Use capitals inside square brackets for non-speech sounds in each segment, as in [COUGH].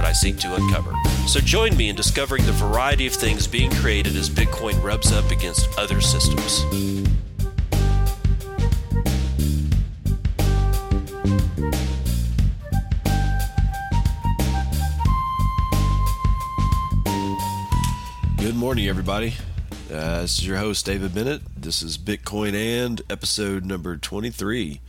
what I seek to uncover. So join me in discovering the variety of things being created as Bitcoin rubs up against other systems. Good morning, everybody. Uh, this is your host, David Bennett. This is Bitcoin and episode number 23.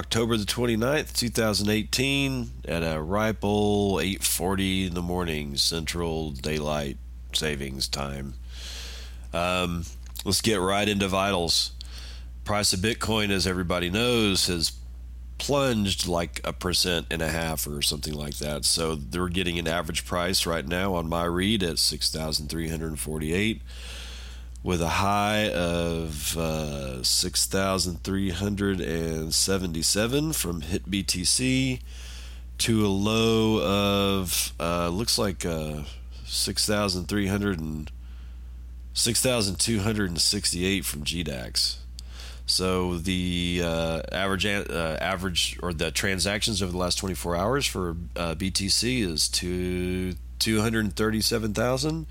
October the 29th, 2018 at a ripe old 8:40 in the morning Central Daylight Savings Time. Um, let's get right into vitals. Price of Bitcoin, as everybody knows, has plunged like a percent and a half or something like that. So they're getting an average price right now on my read at 6,348 with a high of uh, 6,377 from HitBTC to a low of uh, looks like uh, 6,300 and 6,268 from GDAX. So the uh, average uh, average or the transactions over the last 24 hours for uh, BTC is to 237,000.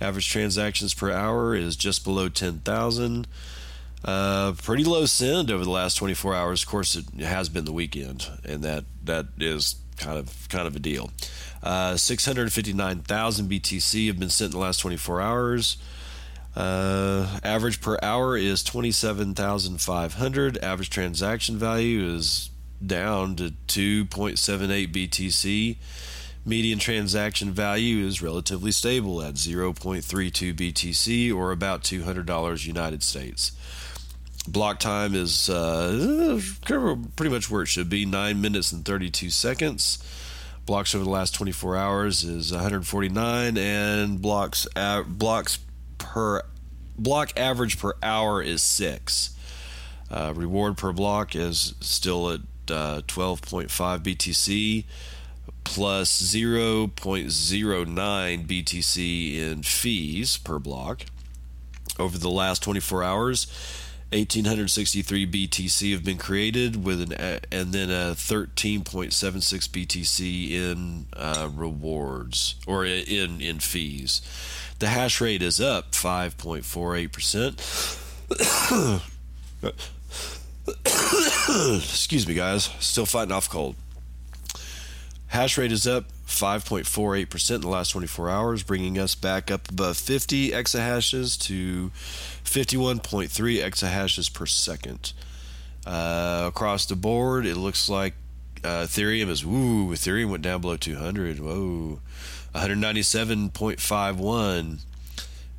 Average transactions per hour is just below 10,000. Uh, pretty low send over the last 24 hours. Of course, it has been the weekend, and that that is kind of kind of a deal. Uh, 659,000 BTC have been sent in the last 24 hours. Uh, average per hour is 27,500. Average transaction value is down to 2.78 BTC. Median transaction value is relatively stable at 0.32 BTC or about $200 United States. Block time is uh, pretty much where it should be 9 minutes and 32 seconds. Blocks over the last 24 hours is 149, and blocks blocks per block average per hour is six. Uh, reward per block is still at uh, 12.5 BTC plus 0.09 BTC in fees per block. Over the last 24 hours, 1863 BTC have been created with an and then a 13.76 BTC in uh, rewards or in in fees. The hash rate is up 5.48%. [COUGHS] Excuse me guys, still fighting off cold. Hash rate is up 5.48% in the last 24 hours, bringing us back up above 50 exahashes to 51.3 exahashes per second. Uh, across the board, it looks like uh, Ethereum is woo. Ethereum went down below 200. Whoa, 197.51.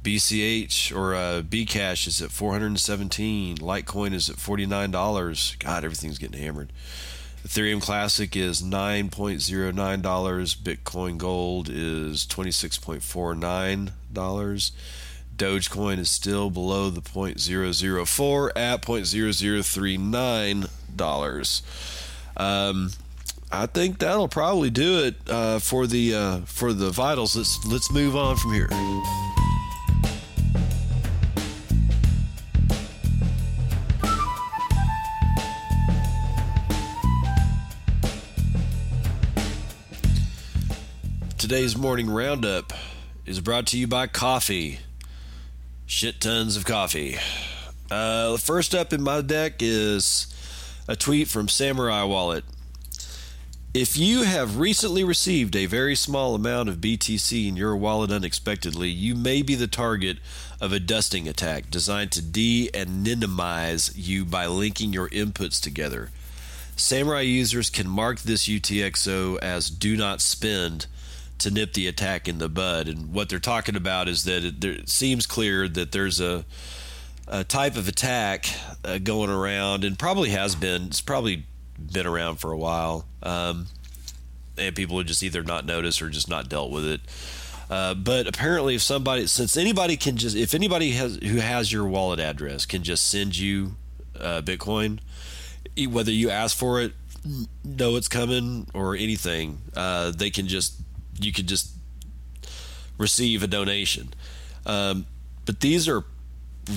BCH or uh, Bcash is at 417. Litecoin is at $49. God, everything's getting hammered. Ethereum Classic is $9.09. Bitcoin Gold is $26.49. Dogecoin is still below the 0.004 at $0.0039. Um, I think that'll probably do it uh, for the uh, for the vitals. Let's let's move on from here. Today's morning roundup is brought to you by coffee. Shit tons of coffee. Uh, first up in my deck is a tweet from Samurai Wallet. If you have recently received a very small amount of BTC in your wallet unexpectedly, you may be the target of a dusting attack designed to de anonymize you by linking your inputs together. Samurai users can mark this UTXO as do not spend to nip the attack in the bud. And what they're talking about is that it, there, it seems clear that there's a, a type of attack uh, going around, and probably has been. It's probably been around for a while, um, and people have just either not noticed or just not dealt with it. Uh, but apparently, if somebody, since anybody can just, if anybody has who has your wallet address can just send you uh, Bitcoin, whether you ask for it, know it's coming, or anything, uh, they can just, you can just receive a donation. Um, but these are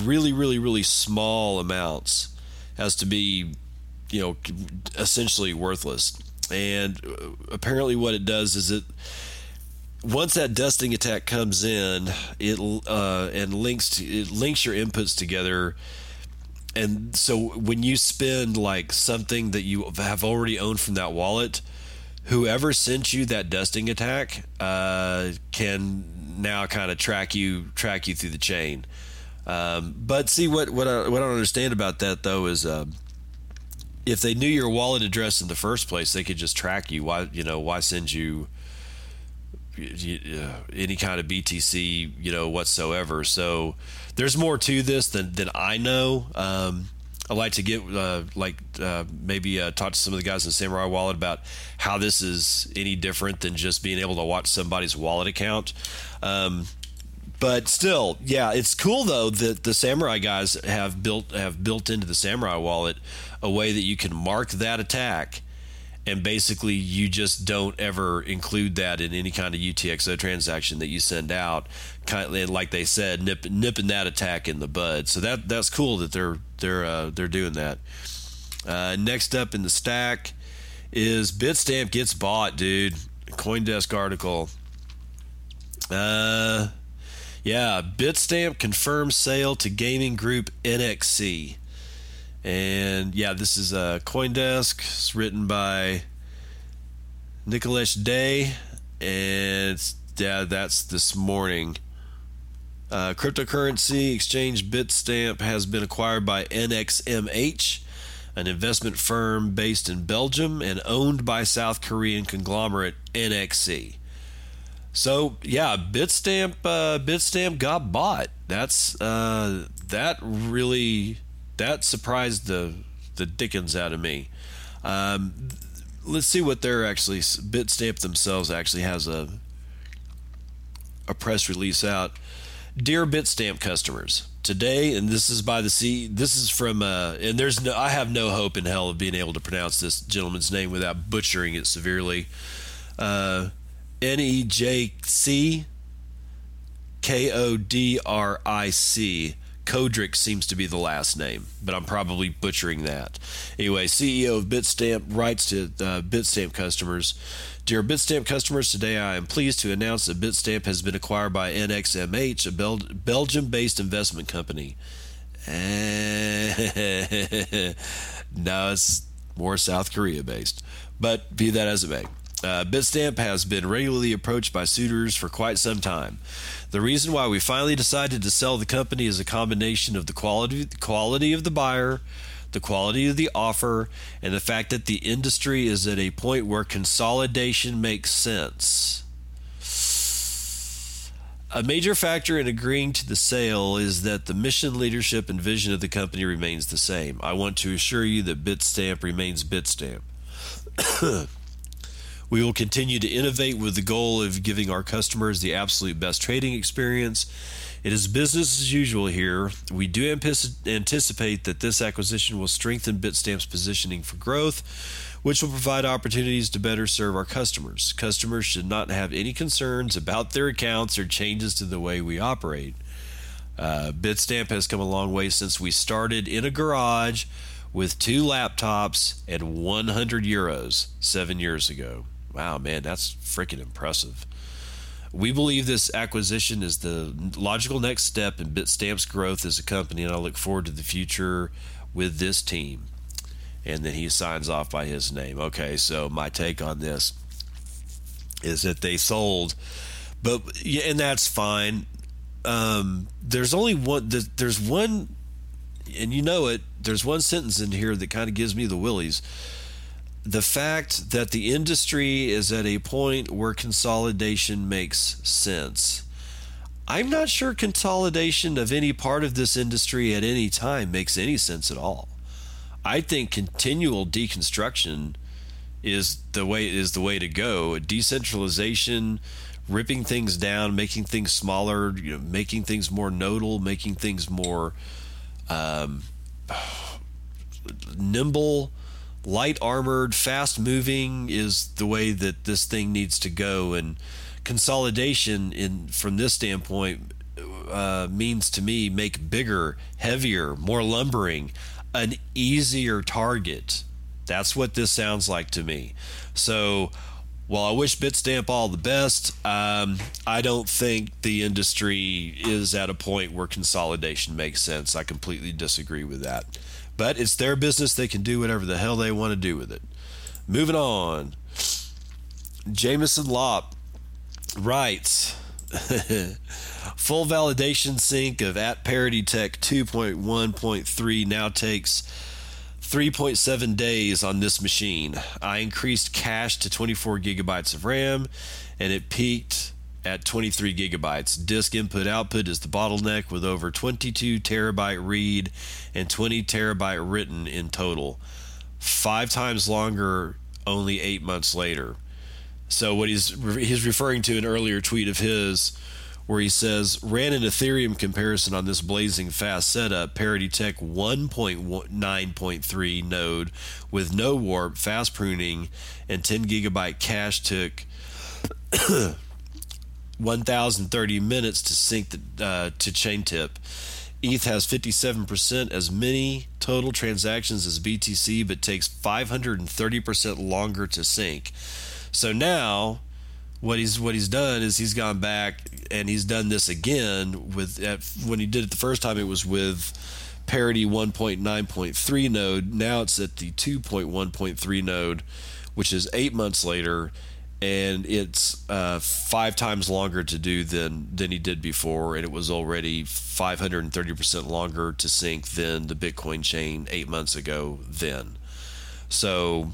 really, really, really small amounts as to be, you know, essentially worthless. And uh, apparently, what it does is it once that dusting attack comes in, it uh, and links to, it links your inputs together. And so when you spend like something that you have already owned from that wallet, whoever sent you that dusting attack uh, can now kind of track you track you through the chain. Um, but see what what I, what I don't understand about that though is uh, if they knew your wallet address in the first place, they could just track you. Why you know why send you uh, any kind of BTC, you know, whatsoever. So there's more to this than than I know. Um, I like to get uh, like uh, maybe uh, talk to some of the guys in Samurai Wallet about how this is any different than just being able to watch somebody's wallet account. Um, but still, yeah, it's cool though that the Samurai guys have built have built into the Samurai Wallet a way that you can mark that attack and basically you just don't ever include that in any kind of UTXO transaction that you send out. Kind of, like they said, nip, nipping that attack in the bud. So that that's cool that they're they're uh, they're doing that. Uh, next up in the stack is Bitstamp gets bought, dude. CoinDesk article. Uh, yeah, Bitstamp confirms sale to gaming group NXC. And yeah, this is a CoinDesk. It's written by Nikhilesh De, and yeah, that's this morning. Uh, cryptocurrency exchange Bitstamp has been acquired by NXMH, an investment firm based in Belgium and owned by South Korean conglomerate NXC. So yeah, Bitstamp uh, Bitstamp got bought. That's uh, that really that surprised the the dickens out of me. Um, let's see what they're actually Bitstamp themselves actually has a a press release out. Dear Bitstamp customers, today, and this is by the C. This is from, uh, and there's no. I have no hope in hell of being able to pronounce this gentleman's name without butchering it severely. Uh, N E J C K O D R I C Kodrick seems to be the last name, but I'm probably butchering that. Anyway, CEO of Bitstamp writes to uh, Bitstamp customers Dear Bitstamp customers, today I am pleased to announce that Bitstamp has been acquired by NXMH, a Bel- Belgium based investment company. [LAUGHS] no, it's more South Korea based. But be that as it may. Uh, Bitstamp has been regularly approached by suitors for quite some time. The reason why we finally decided to sell the company is a combination of the quality, the quality of the buyer, the quality of the offer, and the fact that the industry is at a point where consolidation makes sense. A major factor in agreeing to the sale is that the mission, leadership, and vision of the company remains the same. I want to assure you that Bitstamp remains Bitstamp. [COUGHS] We will continue to innovate with the goal of giving our customers the absolute best trading experience. It is business as usual here. We do anticipate that this acquisition will strengthen Bitstamp's positioning for growth, which will provide opportunities to better serve our customers. Customers should not have any concerns about their accounts or changes to the way we operate. Uh, Bitstamp has come a long way since we started in a garage with two laptops and 100 euros seven years ago. Wow, man, that's freaking impressive. We believe this acquisition is the logical next step in Bitstamp's growth as a company, and I look forward to the future with this team. And then he signs off by his name. Okay, so my take on this is that they sold, but yeah, and that's fine. Um, there's only one. There's one, and you know it. There's one sentence in here that kind of gives me the willies the fact that the industry is at a point where consolidation makes sense. I'm not sure consolidation of any part of this industry at any time makes any sense at all. I think continual deconstruction is the way is the way to go. Decentralization, ripping things down, making things smaller, you know, making things more nodal, making things more um, [SIGHS] nimble, light armored, fast moving is the way that this thing needs to go. And consolidation, in from this standpoint, uh, means to me make bigger, heavier, more lumbering, an easier target. That's what this sounds like to me. So while I wish Bitstamp all the best, um, I don't think the industry is at a point where consolidation makes sense. I completely disagree with that. But it's their business. They can do whatever the hell they want to do with it. Moving on. Jameson Lopp writes [LAUGHS] Full validation sync of at Parity Tech 2.1.3 now takes 3.7 days on this machine. I increased cache to 24 gigabytes of RAM and it peaked at 23 gigabytes. Disk input output is the bottleneck with over 22 terabyte read and 20 terabyte written in total. Five times longer, only eight months later. So what he's he's referring to an earlier tweet of his where he says ran an Ethereum comparison on this blazing fast setup, Parity Tech 1.9.3 node with no warp, fast pruning, and 10 gigabyte cache took 1,030 minutes to sync the, uh, to chain tip. ETH has 57% as many total transactions as BTC, but takes 530% longer to sync. So now what he's what he's done is he's gone back and he's done this again with at, when he did it the first time it was with parity 1.9.3 node now it's at the 2.1.3 node which is eight months later and it's uh, five times longer to do than than he did before and it was already 530% longer to sync than the bitcoin chain eight months ago then so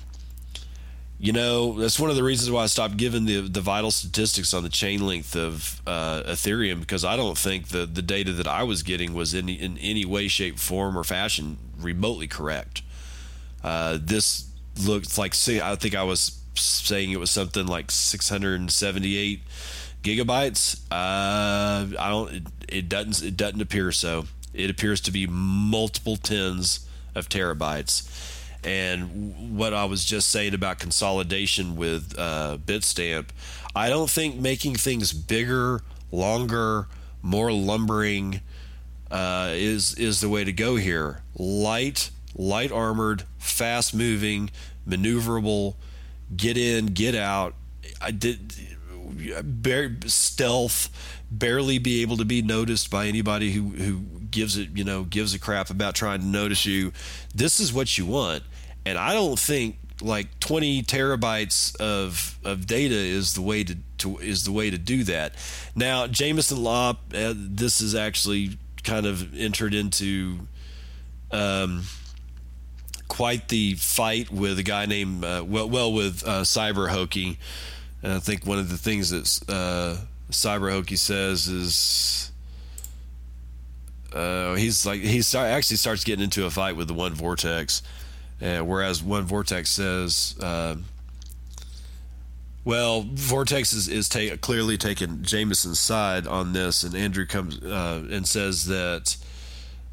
you know that's one of the reasons why I stopped giving the the vital statistics on the chain length of uh, Ethereum because I don't think the the data that I was getting was in in any way, shape, form, or fashion remotely correct. Uh, this looked like I think I was saying it was something like 678 gigabytes. Uh, I don't. It, it doesn't. It doesn't appear so. It appears to be multiple tens of terabytes and what I was just saying about consolidation with uh, Bitstamp, I don't think making things bigger, longer, more lumbering uh, is is the way to go here. Light, light armored, fast moving, maneuverable, get in, get out. I did bare, stealth, barely be able to be noticed by anybody who who gives it you know gives a crap about trying to notice you. This is what you want and I don't think like 20 terabytes of of data is the way to, to is the way to do that. Now, Jameson Lopp, uh, this is actually kind of entered into um, quite the fight with a guy named uh, well, well with uh, Cyber Hokey. And I think one of the things that uh, Cyber Hokey says is. Uh, he's like he actually starts getting into a fight with the one vortex uh, whereas one Vortex says, uh, well, Vortex is, is clearly taking Jameson's side on this, and Andrew comes and says that.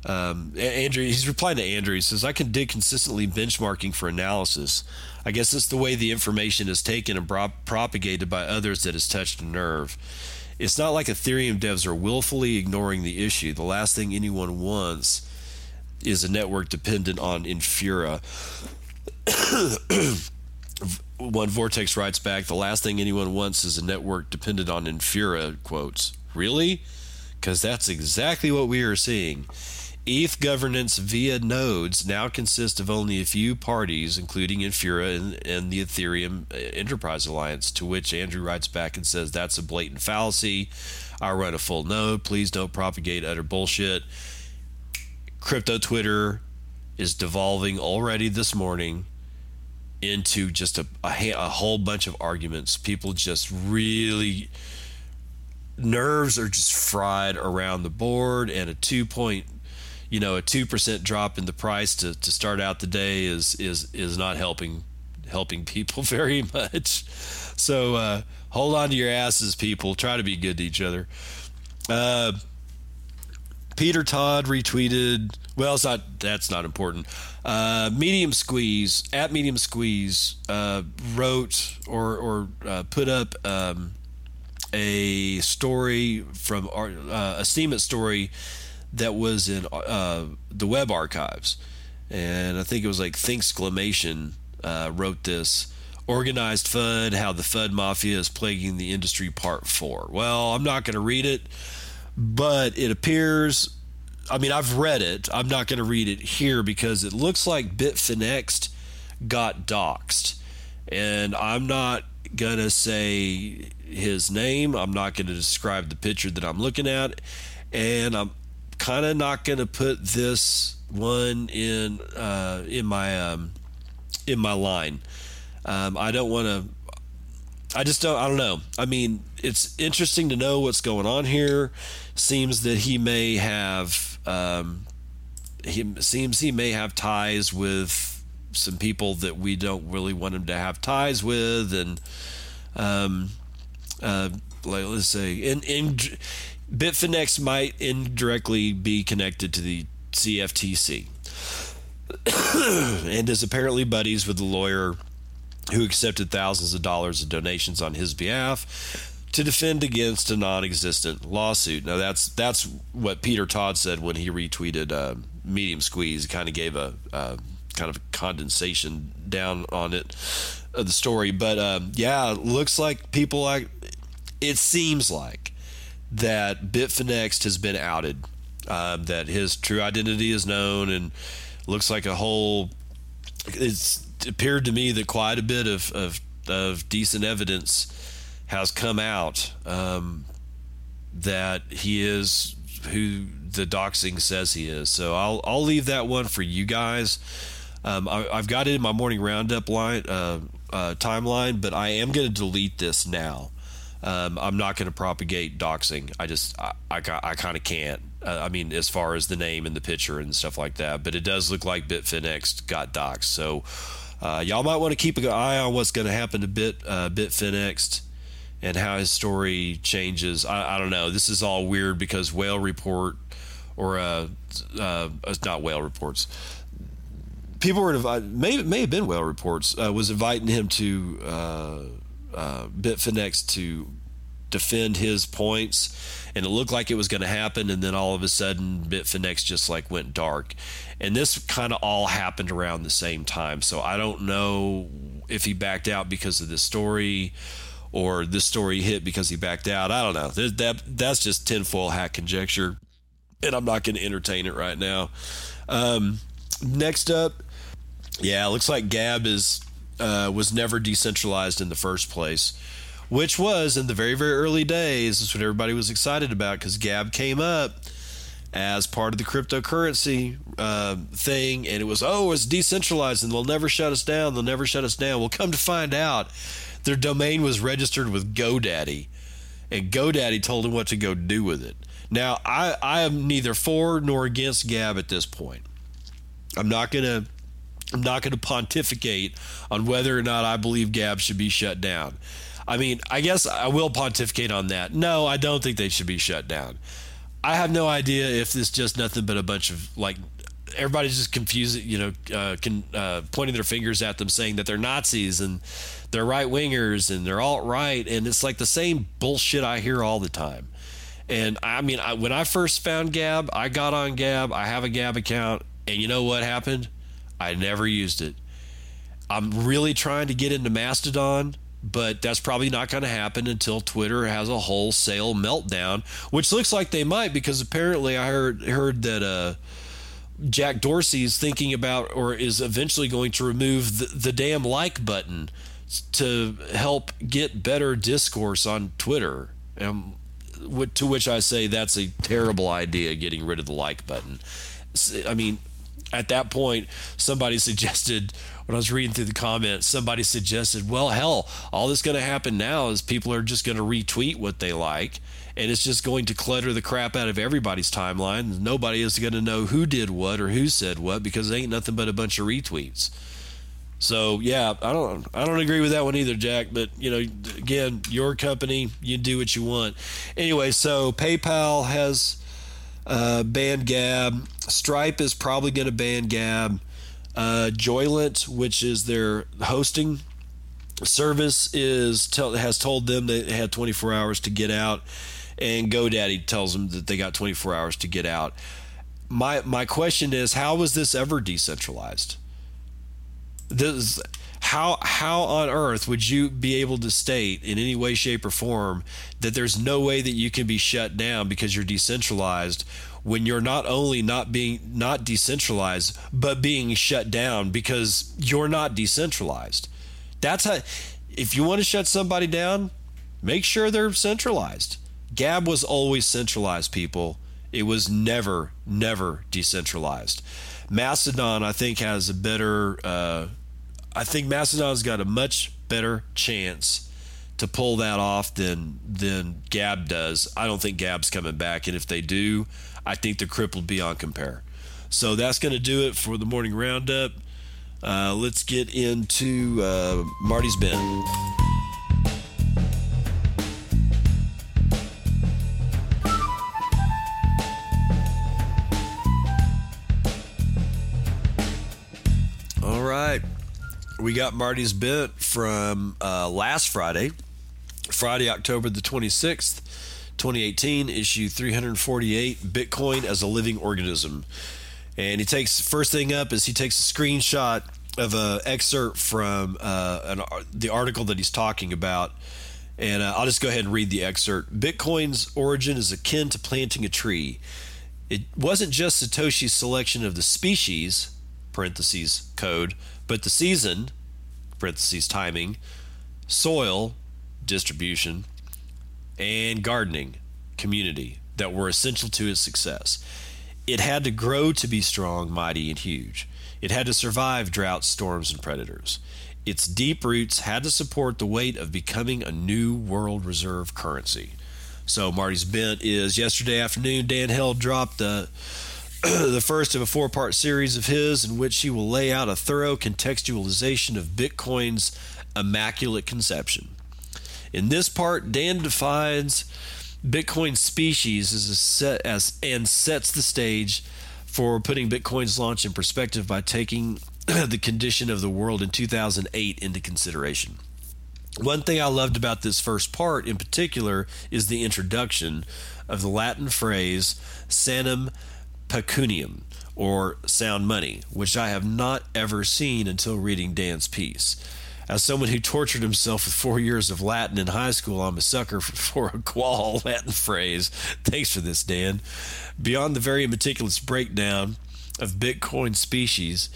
Um, Andrew, he's replying to Andrew. He says, "I can dig consistently benchmarking for analysis. I guess it's the way the information is taken and bro- propagated by others that has touched a nerve. It's not like Ethereum devs are willfully ignoring the issue. The last thing anyone wants." is a network dependent on Infura. [COUGHS] One Vortex writes back, the last thing anyone wants is a network dependent on Infura, quotes. Really? Because that's exactly what we are seeing. ETH governance via nodes now consists of only a few parties, including Infura and, and, the Ethereum uh, Enterprise Alliance, to which Andrew writes back and says, That's a blatant fallacy. I run a full node. Please don't propagate utter bullshit crypto Twitter is devolving already this morning into just a, a, a, whole bunch of arguments. People just really nerves are just fried around the board, and a two point, you know, a two percent drop in the price to, to start out the day is is is not helping helping people [LAUGHS] very much. So uh, hold on to your asses, people. Try to be good to each other. Uh, Peter Todd retweeted. Well, it's not. That's not important. Uh, Medium Squeeze at Medium Squeeze uh, wrote or or uh, put up um, a story from uh, a Steemit story that was in uh, the web archives, and I think it was like Thinksclamation uh, wrote this. Organized FUD, how the FUD mafia is plaguing the industry, part four. Well, I'm not going to read it but it appears I mean, I've read it. I'm not going to read it here because it looks like Bitfinex got doxxed. And I'm not going to say his name. I'm not going to describe the picture that I'm looking at. And I'm kind of not going to put this one in uh, in my um, in my line. Um, I don't want to I just don't. I don't know. I mean, it's interesting to know what's going on here. Seems that he may have. Um, he seems he may have ties with some people that we don't really want him to have ties with, and um, uh, like let's say, in in Bitfinex might indirectly be connected to the CFTC, [COUGHS] and is apparently buddies with the lawyer who accepted thousands of dollars of donations on his behalf to defend against a non-existent lawsuit. Now that's that's what Peter Todd said when he retweeted uh, Medium Squeeze. Kind of gave a uh, kind of condensation down on it of the story, but um, yeah, looks like people like it seems like that Bitfinex has been outed, um, that his true identity is known, and looks like a whole it's appeared to me that quite a bit of, of, of decent evidence has come out um, that he is who the doxing says he is. So I'll I'll leave that one for you guys. Um, I, have got it in my morning roundup line uh, uh, timeline, but I am going to delete this now. Um, I'm not going to propagate doxing. I just I I, I kind of can't. Uh, I mean, as far as the name and the picture and stuff like that, but it does look like Bitfinex got doxed. So uh, y'all might want to keep an eye on what's going to happen to Bit uh, Bitfinex and how his story changes. I, I, don't know. This is all weird because Whale Report or uh, uh, not Whale Reports. People were may may have been Whale Reports uh, was inviting him to uh, uh, Bitfinex to defend his points and it looked like it was going to happen and then all of a sudden Bitfinex just like went dark. And this kind of all happened around the same time so I don't know if he backed out because of this story or this story hit because he backed out. I don't know. That that's just tinfoil hat conjecture and I'm not going to entertain it right now. Um, next up yeah looks like Gab is uh, was never decentralized in the first place which was in the very, very early days. That's what everybody was excited about because Gab came up as part of the cryptocurrency uh, thing, and it was, oh, it's decentralized and they'll never shut us down. They'll never shut us down. Well, come to find out, their domain was registered with GoDaddy, and GoDaddy told them what to go do with it. Now, I, I am neither for nor against Gab at this point. I'm not going to. I'm not going to pontificate on whether or not I believe Gab should be shut down. I mean, I guess I will pontificate on that. No, I don't think they should be shut down. I have no idea if this just nothing but a bunch of like everybody's just confused, you know, uh, can, uh, pointing their fingers at them, saying that they're Nazis and they're right wingers and they're alt right, and it's like the same bullshit I hear all the time. And I mean, I, when I first found Gab, I got on Gab. I have a Gab account, and you know what happened? I never used it. I'm really trying to get into Mastodon but that's probably not going to happen until Twitter has a wholesale meltdown, which looks like they might because apparently I heard heard that uh, Jack Dorsey is thinking about or is eventually going to remove the, the damn like button to help get better discourse on Twitter. Um, to which I say that's a terrible idea, getting rid of the like button. I mean, at that point, somebody suggested when I was reading through the comments, somebody suggested, well, hell, all that's going to happen now is people are just going to retweet what they like, and it's just going to clutter the crap out of everybody's timeline. Nobody is going to know who did what or who said what because it ain't nothing but a bunch of retweets. So yeah, I don't I don't agree with that one either, Jack. But you know, again, your company, you do what you want. Anyway, so PayPal has uh, banned Gab. Stripe is probably going to ban Gab. Uh, Joyent, which is their hosting service, is has told them they had 24 hours to get out, and GoDaddy tells them that they got 24 hours to get out. My my question is, how was this ever decentralized? this how how on earth would you be able to state in any way shape or form that there's no way that you can be shut down because you're decentralized when you're not only not being not decentralized but being shut down because you're not decentralized? That's how if you want to shut somebody down make sure they're centralized. Gab was always centralized people. It was never never decentralized. Mastodon i think has a better uh, I think Mastodon's got a much better chance to pull that off than than Gab does. I don't think Gab's coming back, and if they do, I think they're crippled beyond compare. So that's going to do it for the morning roundup. Uh, let's get into uh, Marty's Bent. We got Marty's bent from uh, last Friday, Friday, October the 26th, 2018, issue 348 Bitcoin as a Living Organism. And he takes, first thing up is he takes a screenshot of an excerpt from uh, an, the article that he's talking about. And uh, I'll just go ahead and read the excerpt. Bitcoin's origin is akin to planting a tree. It wasn't just Satoshi's selection of the species, parentheses, code, but the season, parentheses timing, soil, distribution, and gardening, community, that were essential to its success. It had to grow to be strong, mighty, and huge. It had to survive droughts, storms, and predators. Its deep roots had to support the weight of becoming a new world reserve currency. So Marty's bent is yesterday afternoon. Dan Held dropped the [CLEARS THROAT] the first of a four part series of his in which he will lay out a thorough contextualization of Bitcoin's immaculate conception. In this part, Dan defines Bitcoin species as, set, as and sets the stage for putting Bitcoin's launch in perspective by taking [CLEARS THROAT] the condition of the world in 2008 into consideration. One thing I loved about this first part in particular is the introduction of the Latin phrase sanum pecuniam, or sound money, which I have not ever seen until reading Dan's piece. As someone who tortured himself with four years of Latin in high school, I'm a sucker [LAUGHS] for a qual Latin phrase. Thanks for this, Dan. Beyond the very meticulous breakdown of Bitcoin species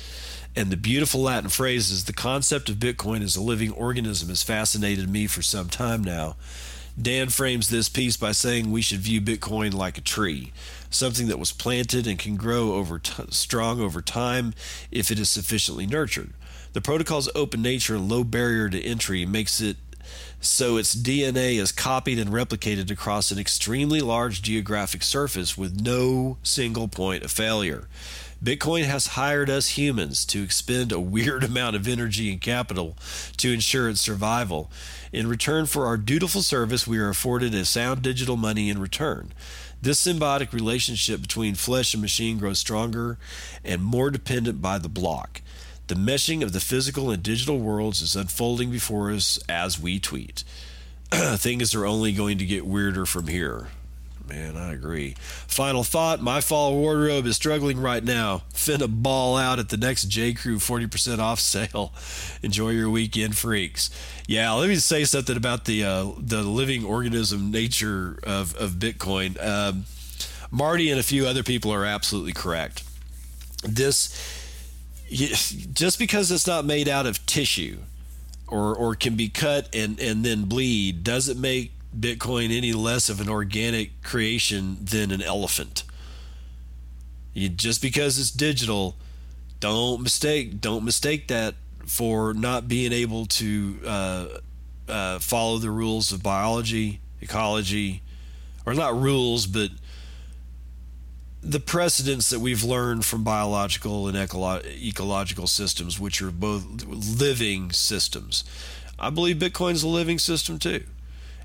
and the beautiful Latin phrases, the concept of Bitcoin as a living organism has fascinated me for some time now. Dan frames this piece by saying we should view Bitcoin like a tree something that was planted and can grow over t- strong over time if it is sufficiently nurtured. The protocol's open nature and low barrier to entry makes it so its DNA is copied and replicated across an extremely large geographic surface with no single point of failure. Bitcoin has hired us humans to expend a weird [LAUGHS] amount of energy and capital to ensure its survival. In return for our dutiful service, we are afforded a sound digital money in return. This symbiotic relationship between flesh and machine grows stronger and more dependent by the block. The meshing of the physical and digital worlds is unfolding before us as we tweet. [CLEARS THROAT] Things are only going to get weirder from here. Man, I agree. Final thought my fall wardrobe is struggling right now. Finna ball out at the next J. Crew 40% off sale. [LAUGHS] Enjoy your weekend, freaks. Yeah, let me say something about the uh, the living organism nature of, of Bitcoin. Um, Marty and a few other people are absolutely correct. This, just because it's not made out of tissue or, or can be cut and, and then bleed, doesn't make Bitcoin any less of an organic creation than an elephant. You, just because it's digital, don't mistake don't mistake that for not being able to uh, uh, follow the rules of biology, ecology, or not rules, but the precedents that we've learned from biological and ecolo- ecological systems, which are both living systems. I believe Bitcoin's a living system too.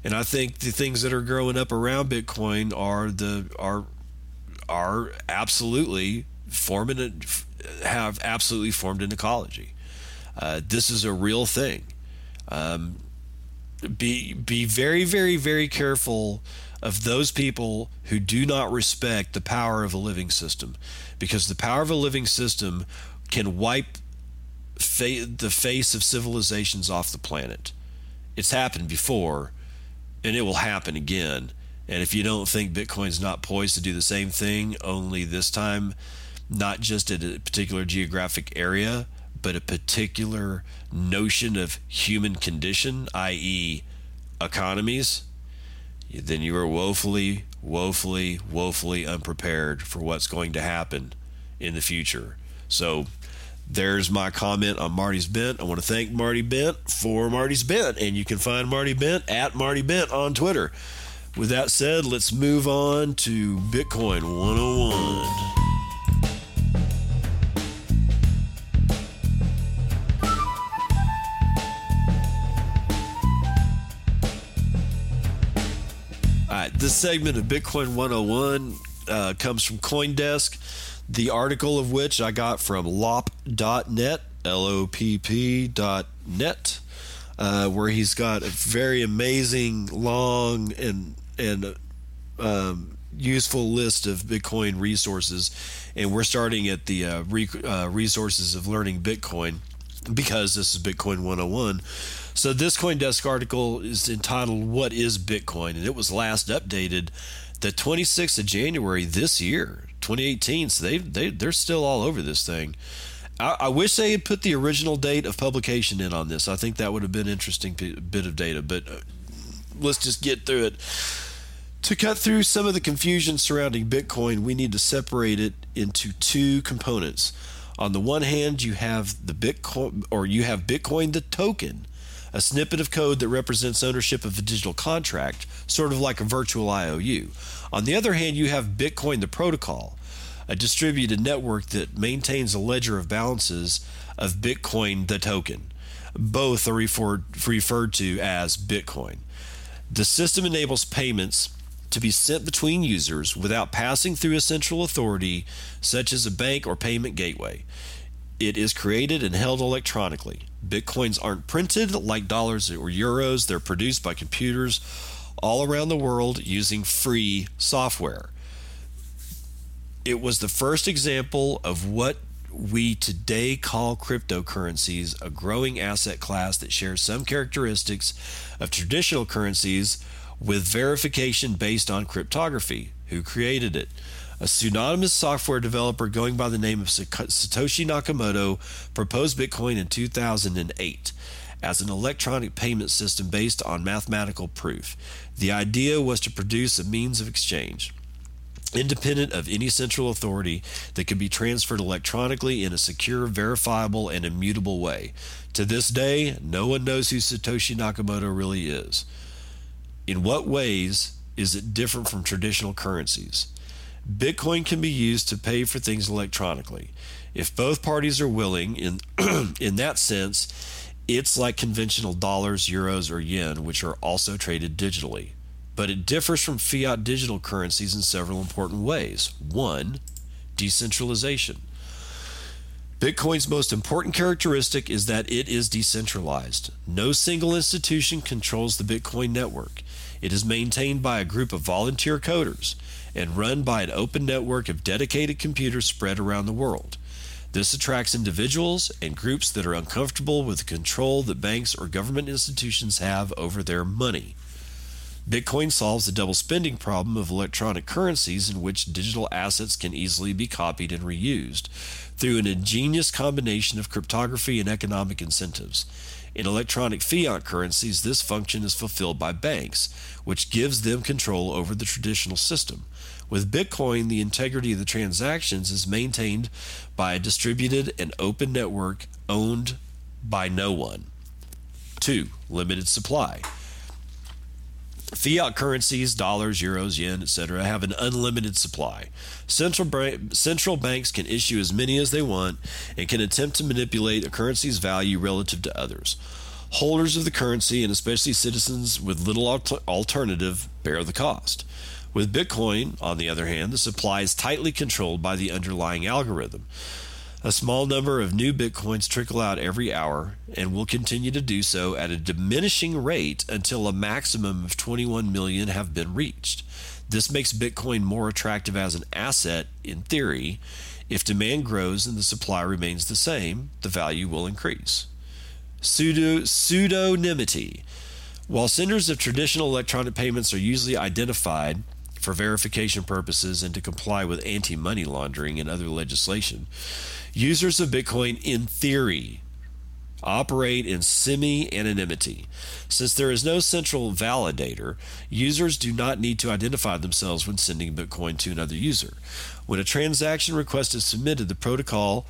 And I think the things that are growing up around Bitcoin are the are are absolutely forming have absolutely formed an ecology. Uh, this is a real thing. Um, be be very very very careful of those people who do not respect the power of a living system because the power of a living system can wipe fa- the face of civilizations off the planet. It's happened before and it will happen again. And if you don't think Bitcoin's not poised to do the same thing, only this time, not just at a particular geographic area, but a particular notion of human condition, i.e., economies, then you are woefully, woefully, woefully unprepared for what's going to happen in the future. So there's my comment on Marty's Bent. I want to thank Marty Bent for Marty's Bent, and you can find Marty Bent at Marty Bent on Twitter. With that said, let's move on to Bitcoin 101. All right, This segment of Bitcoin 101 uh, comes from Coindesk, the article of which I got from lopp.net, L O P P.net, uh, where he's got a very amazing, long, and, and um, useful list of Bitcoin resources. And we're starting at the uh, re- uh, resources of learning Bitcoin because this is Bitcoin 101. So this CoinDesk article is entitled "What is Bitcoin?" and it was last updated the 26th of January this year, 2018. So they they they're still all over this thing. I, I wish they had put the original date of publication in on this. I think that would have been interesting bit of data. But uh, let's just get through it. To cut through some of the confusion surrounding Bitcoin, we need to separate it into two components. On the one hand, you have the Bitcoin, or you have Bitcoin, the token, a snippet of code that represents ownership of a digital contract, sort of like a virtual IOU. On the other hand, you have Bitcoin, the protocol, a distributed network that maintains a ledger of balances of Bitcoin, the token. Both are referred, to as Bitcoin. The system enables payments to be sent between users without passing through a central authority, such as a bank or payment gateway. It is created and held electronically. Bitcoins aren't printed like dollars or euros, they're produced by computers all around the world using free software. It was the first example of what we today call cryptocurrencies, a growing asset class that shares some characteristics of traditional currencies with verification based on cryptography. Who created it? A pseudonymous software developer going by the name of Satoshi Nakamoto proposed Bitcoin in 2008 as an electronic payment system based on mathematical proof. The idea was to produce a means of exchange independent of any central authority that could be transferred electronically in a secure, verifiable, and immutable way. To this day, no one knows who Satoshi Nakamoto really is. In what ways is it different from traditional currencies? Bitcoin can be used to pay for things electronically. If both parties are willing, in [CLEARS THROAT] in that sense, it's like conventional dollars, euros, or yen, which are also traded digitally. But it differs from fiat digital currencies in several important ways. One, decentralization. Bitcoin's most important characteristic is that it is decentralized. No single institution controls the Bitcoin network. It is maintained by a group of volunteer coders and run by an open network of dedicated computers spread around the world. This attracts individuals and groups that are uncomfortable with the control that banks or government institutions have over their money. Bitcoin solves the double spending problem of electronic currencies in which digital assets can easily be copied and reused through an ingenious combination of cryptography and economic incentives. In electronic fiat currencies, this function is fulfilled by banks, which gives them control over the traditional system. With Bitcoin, the integrity of the transactions is maintained by a distributed and open network owned by no one. 2. Limited supply. Fiat currencies, dollars, euros, yen, etc., have an unlimited supply. Central, central banks can issue as many as they want and can attempt to manipulate a currency's value relative to others. Holders of the currency, and especially citizens with little alternative, bear the cost. With Bitcoin, on the other hand, the supply is tightly controlled by the underlying algorithm. A small number of new bitcoins trickle out every hour and will continue to do so at a diminishing rate until a maximum of 21 million have been reached. This makes Bitcoin more attractive as an asset in theory. If demand grows and the supply remains the same, the value will increase. Pseudo, pseudonymity. While senders of traditional electronic payments are usually identified for verification purposes and to comply with anti money laundering and other legislation, Users of Bitcoin, in theory, operate in semi anonymity. Since there is no central validator, users do not need to identify themselves when sending Bitcoin to another user. When a transaction request is submitted, the protocol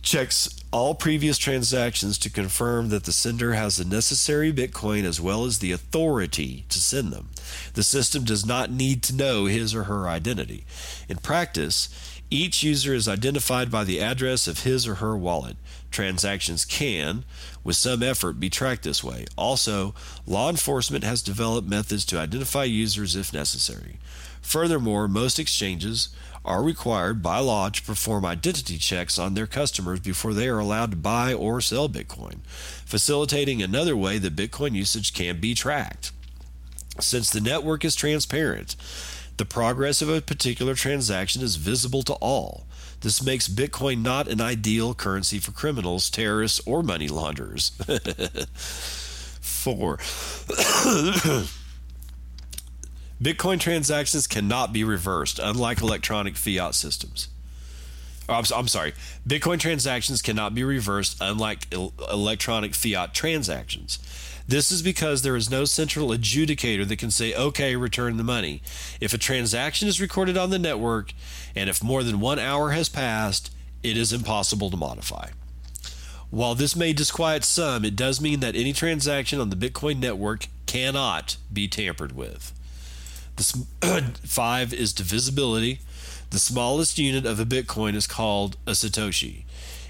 checks all previous transactions to confirm that the sender has the necessary Bitcoin as well as the authority to send them. The system does not need to know his or her identity. In practice, each user is identified by the address of his or her wallet. Transactions can, with some effort, be tracked this way. Also, law enforcement has developed methods to identify users if necessary. Furthermore, most exchanges are required by law to perform identity checks on their customers before they are allowed to buy or sell Bitcoin, facilitating another way that Bitcoin usage can be tracked. Since the network is transparent, the progress of a particular transaction is visible to all. This makes Bitcoin not an ideal currency for criminals, terrorists, or money launderers. [LAUGHS] Four. [COUGHS] Bitcoin transactions cannot be reversed, unlike electronic fiat systems. I'm, I'm, sorry. Bitcoin transactions cannot be reversed, unlike electronic fiat transactions. This is because there is no central adjudicator that can say, okay, return the money. If a transaction is recorded on the network and if more than one hour has passed, it is impossible to modify. While this may disquiet some, it does mean that any transaction on the Bitcoin network cannot be tampered with. This [CLEARS THROAT] five is divisibility. The smallest unit of a Bitcoin is called a Satoshi.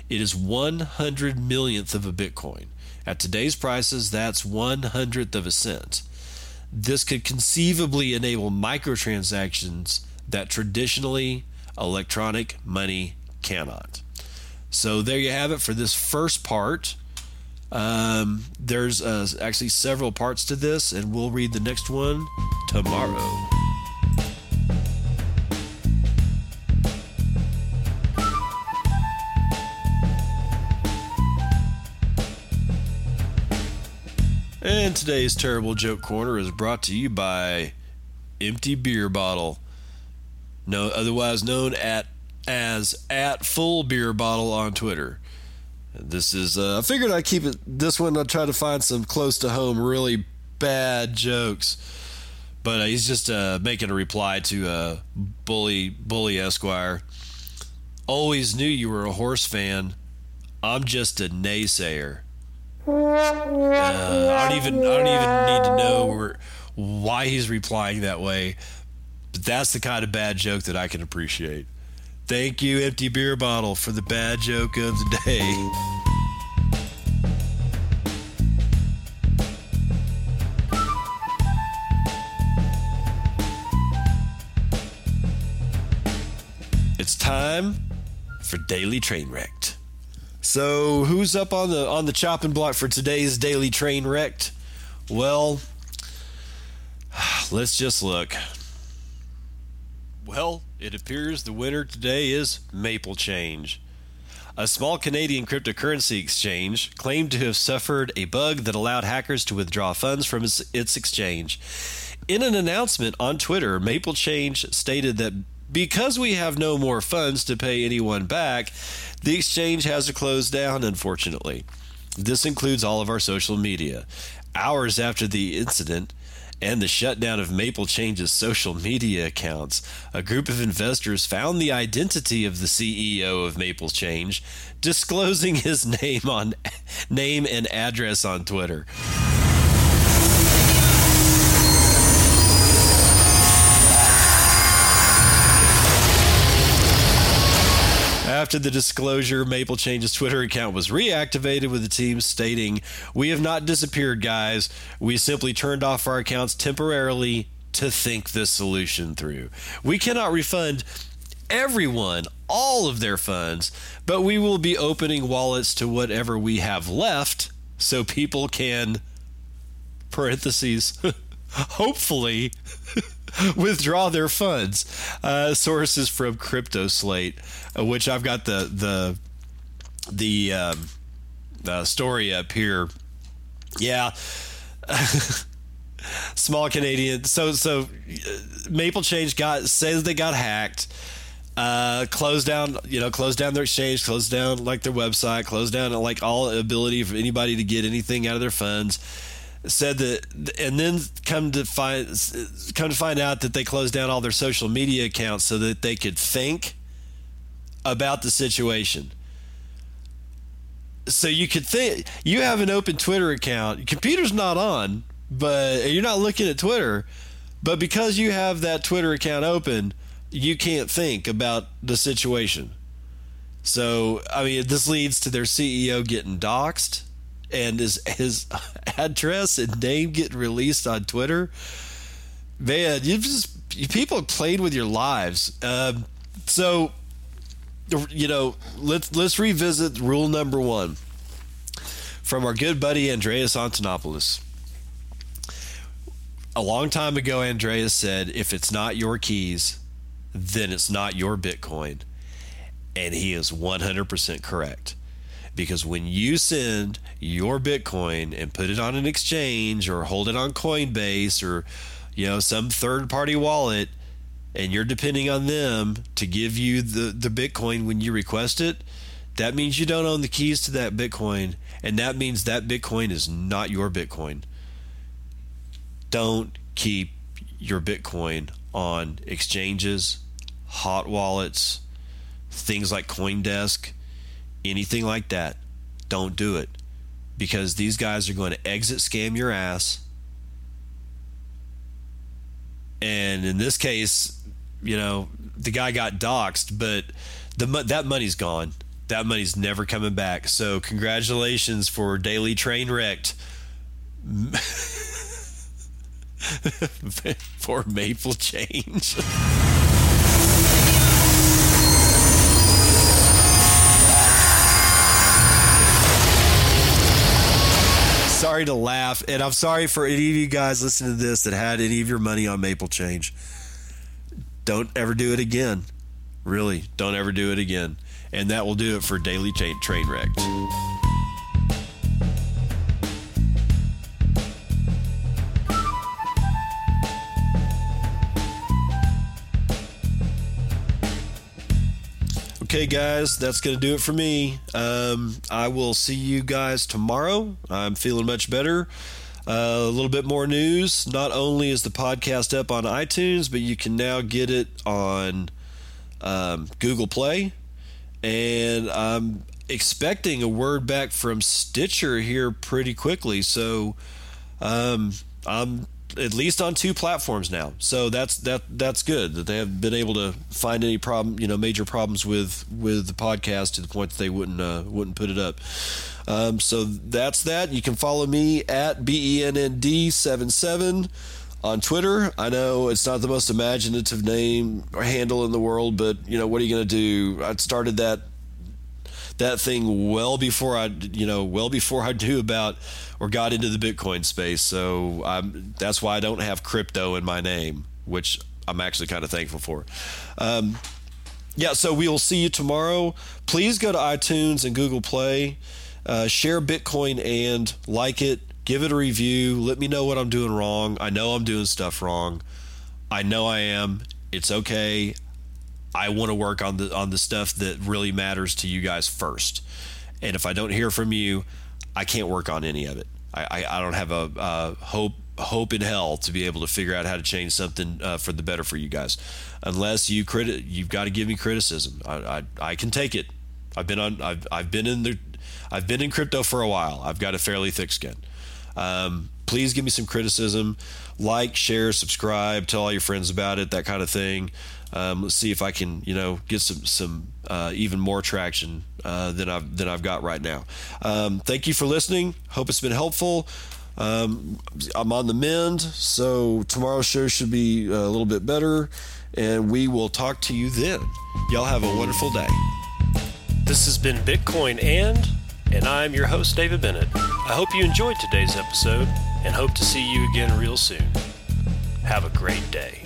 It is one hundred millionth of a Bitcoin. At today's prices, that's one hundredth of a cent. This could conceivably enable microtransactions that traditionally electronic money cannot. So there you have it for this first part. Um, there's uh, actually several parts to this, and we'll read the next one tomorrow. And today's Terrible Joke Corner is brought to you by Empty Beer Bottle, no, otherwise known at as at Full Beer Bottle on Twitter. This is, uh, I figured I'd keep it, this one, I'd try to find some close to home, really bad jokes. But uh, he's just uh, making a reply to uh, Bully, Bully Esquire. Always knew you were a horse fan. I'm just a naysayer. Uh, I don't even I don't even need to know where, why he's replying that way. But that's the kind of bad joke that I can appreciate. Thank you, empty beer bottle, for the bad joke of the day. It's time for Daily Train Wrecked. So who's up on the on the chopping block for today's daily train wrecked? Well, let's just look. Well, it appears the winner today is MapleChain. A small Canadian cryptocurrency exchange claimed to have suffered a bug that allowed hackers to withdraw funds from its, exchange. In an announcement on Twitter, MapleChain stated that because we have no more funds to pay anyone back, the exchange has to close down, unfortunately. This includes all of our social media. Hours after the incident, and the shutdown of MapleChain's social media accounts, a group of investors found the identity of the CEO of MapleChain, disclosing his [LAUGHS] name on name and address on Twitter. After the disclosure, MapleChain's Twitter account was reactivated with the team stating, We have not disappeared, guys. We simply turned off our accounts temporarily to think this solution through. We cannot refund everyone all of their funds, but we will be opening wallets to whatever we have left so people can parentheses [LAUGHS] hopefully [LAUGHS] withdraw their funds. Uh, sources from CryptoSlate, uh, which I've got the the the, um, story up here. Yeah. [LAUGHS] Small Canadian. So so uh, MapleChain got says they got hacked. Uh, close down, you know, closed down their exchange, closed down like their website, closed down like all ability for anybody to get anything out of their funds said that, and then come to find come to find out that they closed down all their social media accounts so that they could think about the situation. So you could think you have an open Twitter account, computer's not on, but you're not looking at Twitter, but because you have that Twitter account open, you can't think about the situation. So I mean, this leads to their CEO getting doxxed and his his [LAUGHS] address and name getting released on Twitter, man, you just you people played with your lives. Um, so, you know, let's let's revisit rule number one from our good buddy Andreas Antonopoulos. A long time ago, Andreas said, "If it's not your keys, then it's not your Bitcoin," and he is 100% correct because when you send your bitcoin and put it on an exchange or hold it on coinbase or you know some third party wallet and you're depending on them to give you the the bitcoin when you request it that means you don't own the keys to that bitcoin and that means that bitcoin is not your bitcoin. Don't keep your bitcoin on exchanges hot wallets things like coindesk anything like that, don't do it because these guys are going to exit scam your ass. And in this case, you know, the guy got doxxed, but the that money's gone. That money's never coming back. So congratulations for Daily Train Wrecked [LAUGHS] for MapleChain. [LAUGHS] sorry to laugh, and I'm sorry for any of you guys listening to this that had any of your money on MapleChain. Don't ever do it again. Really, don't ever do it again. And that will do it for Daily Train, Wreck. Okay, guys, that's going to do it for me. Um, I will see you guys tomorrow. I'm feeling much better. Uh, a little bit more news. Not only is the podcast up on iTunes, but you can now get it on um, Google Play. And I'm expecting a word back from Stitcher here pretty quickly. So um, I'm at least on two platforms now. So that's that that's good that they have been able to find any problem, you know, major problems with with the podcast to the point that they wouldn't uh, wouldn't put it up. Um, so that's that. You can follow me at bennd77 on Twitter. I know it's not the most imaginative name or handle in the world, but you know what are you going to do? I started that that thing well before I, you know, well before I knew about or got into the Bitcoin space. So I'm, that's why I don't have crypto in my name, which I'm actually kind of thankful for. Um, yeah, so we will see you tomorrow. Please go to iTunes and Google Play, uh, share Bitcoin and like it, give it a review. Let me know what I'm doing wrong. I know I'm doing stuff wrong. I know I am. It's okay. I want to work on the on the stuff that really matters to you guys first. And if I don't hear from you, I can't work on any of it. I, I, I don't have a, a, hope hope in hell to be able to figure out how to change something uh, for the better for you guys, unless you credit. You've got to give me criticism. I, I, I can take it. I've been on. I've I've been in the. I've been in crypto for a while. I've got a fairly thick skin. Um, please give me some criticism. Like, share, subscribe, tell all your friends about it, that kind of thing. Um, let's see if I can, you know, get some some uh, even more traction uh, than I've than I've got right now. Um, thank you for listening. Hope it's been helpful. Um, I'm on the mend, so tomorrow's show should be a little bit better, and we will talk to you then. Y'all have a wonderful day. This has been Bitcoin and, and I'm your host, David Bennett. I hope you enjoyed today's episode and hope to see you again real soon. Have a great day.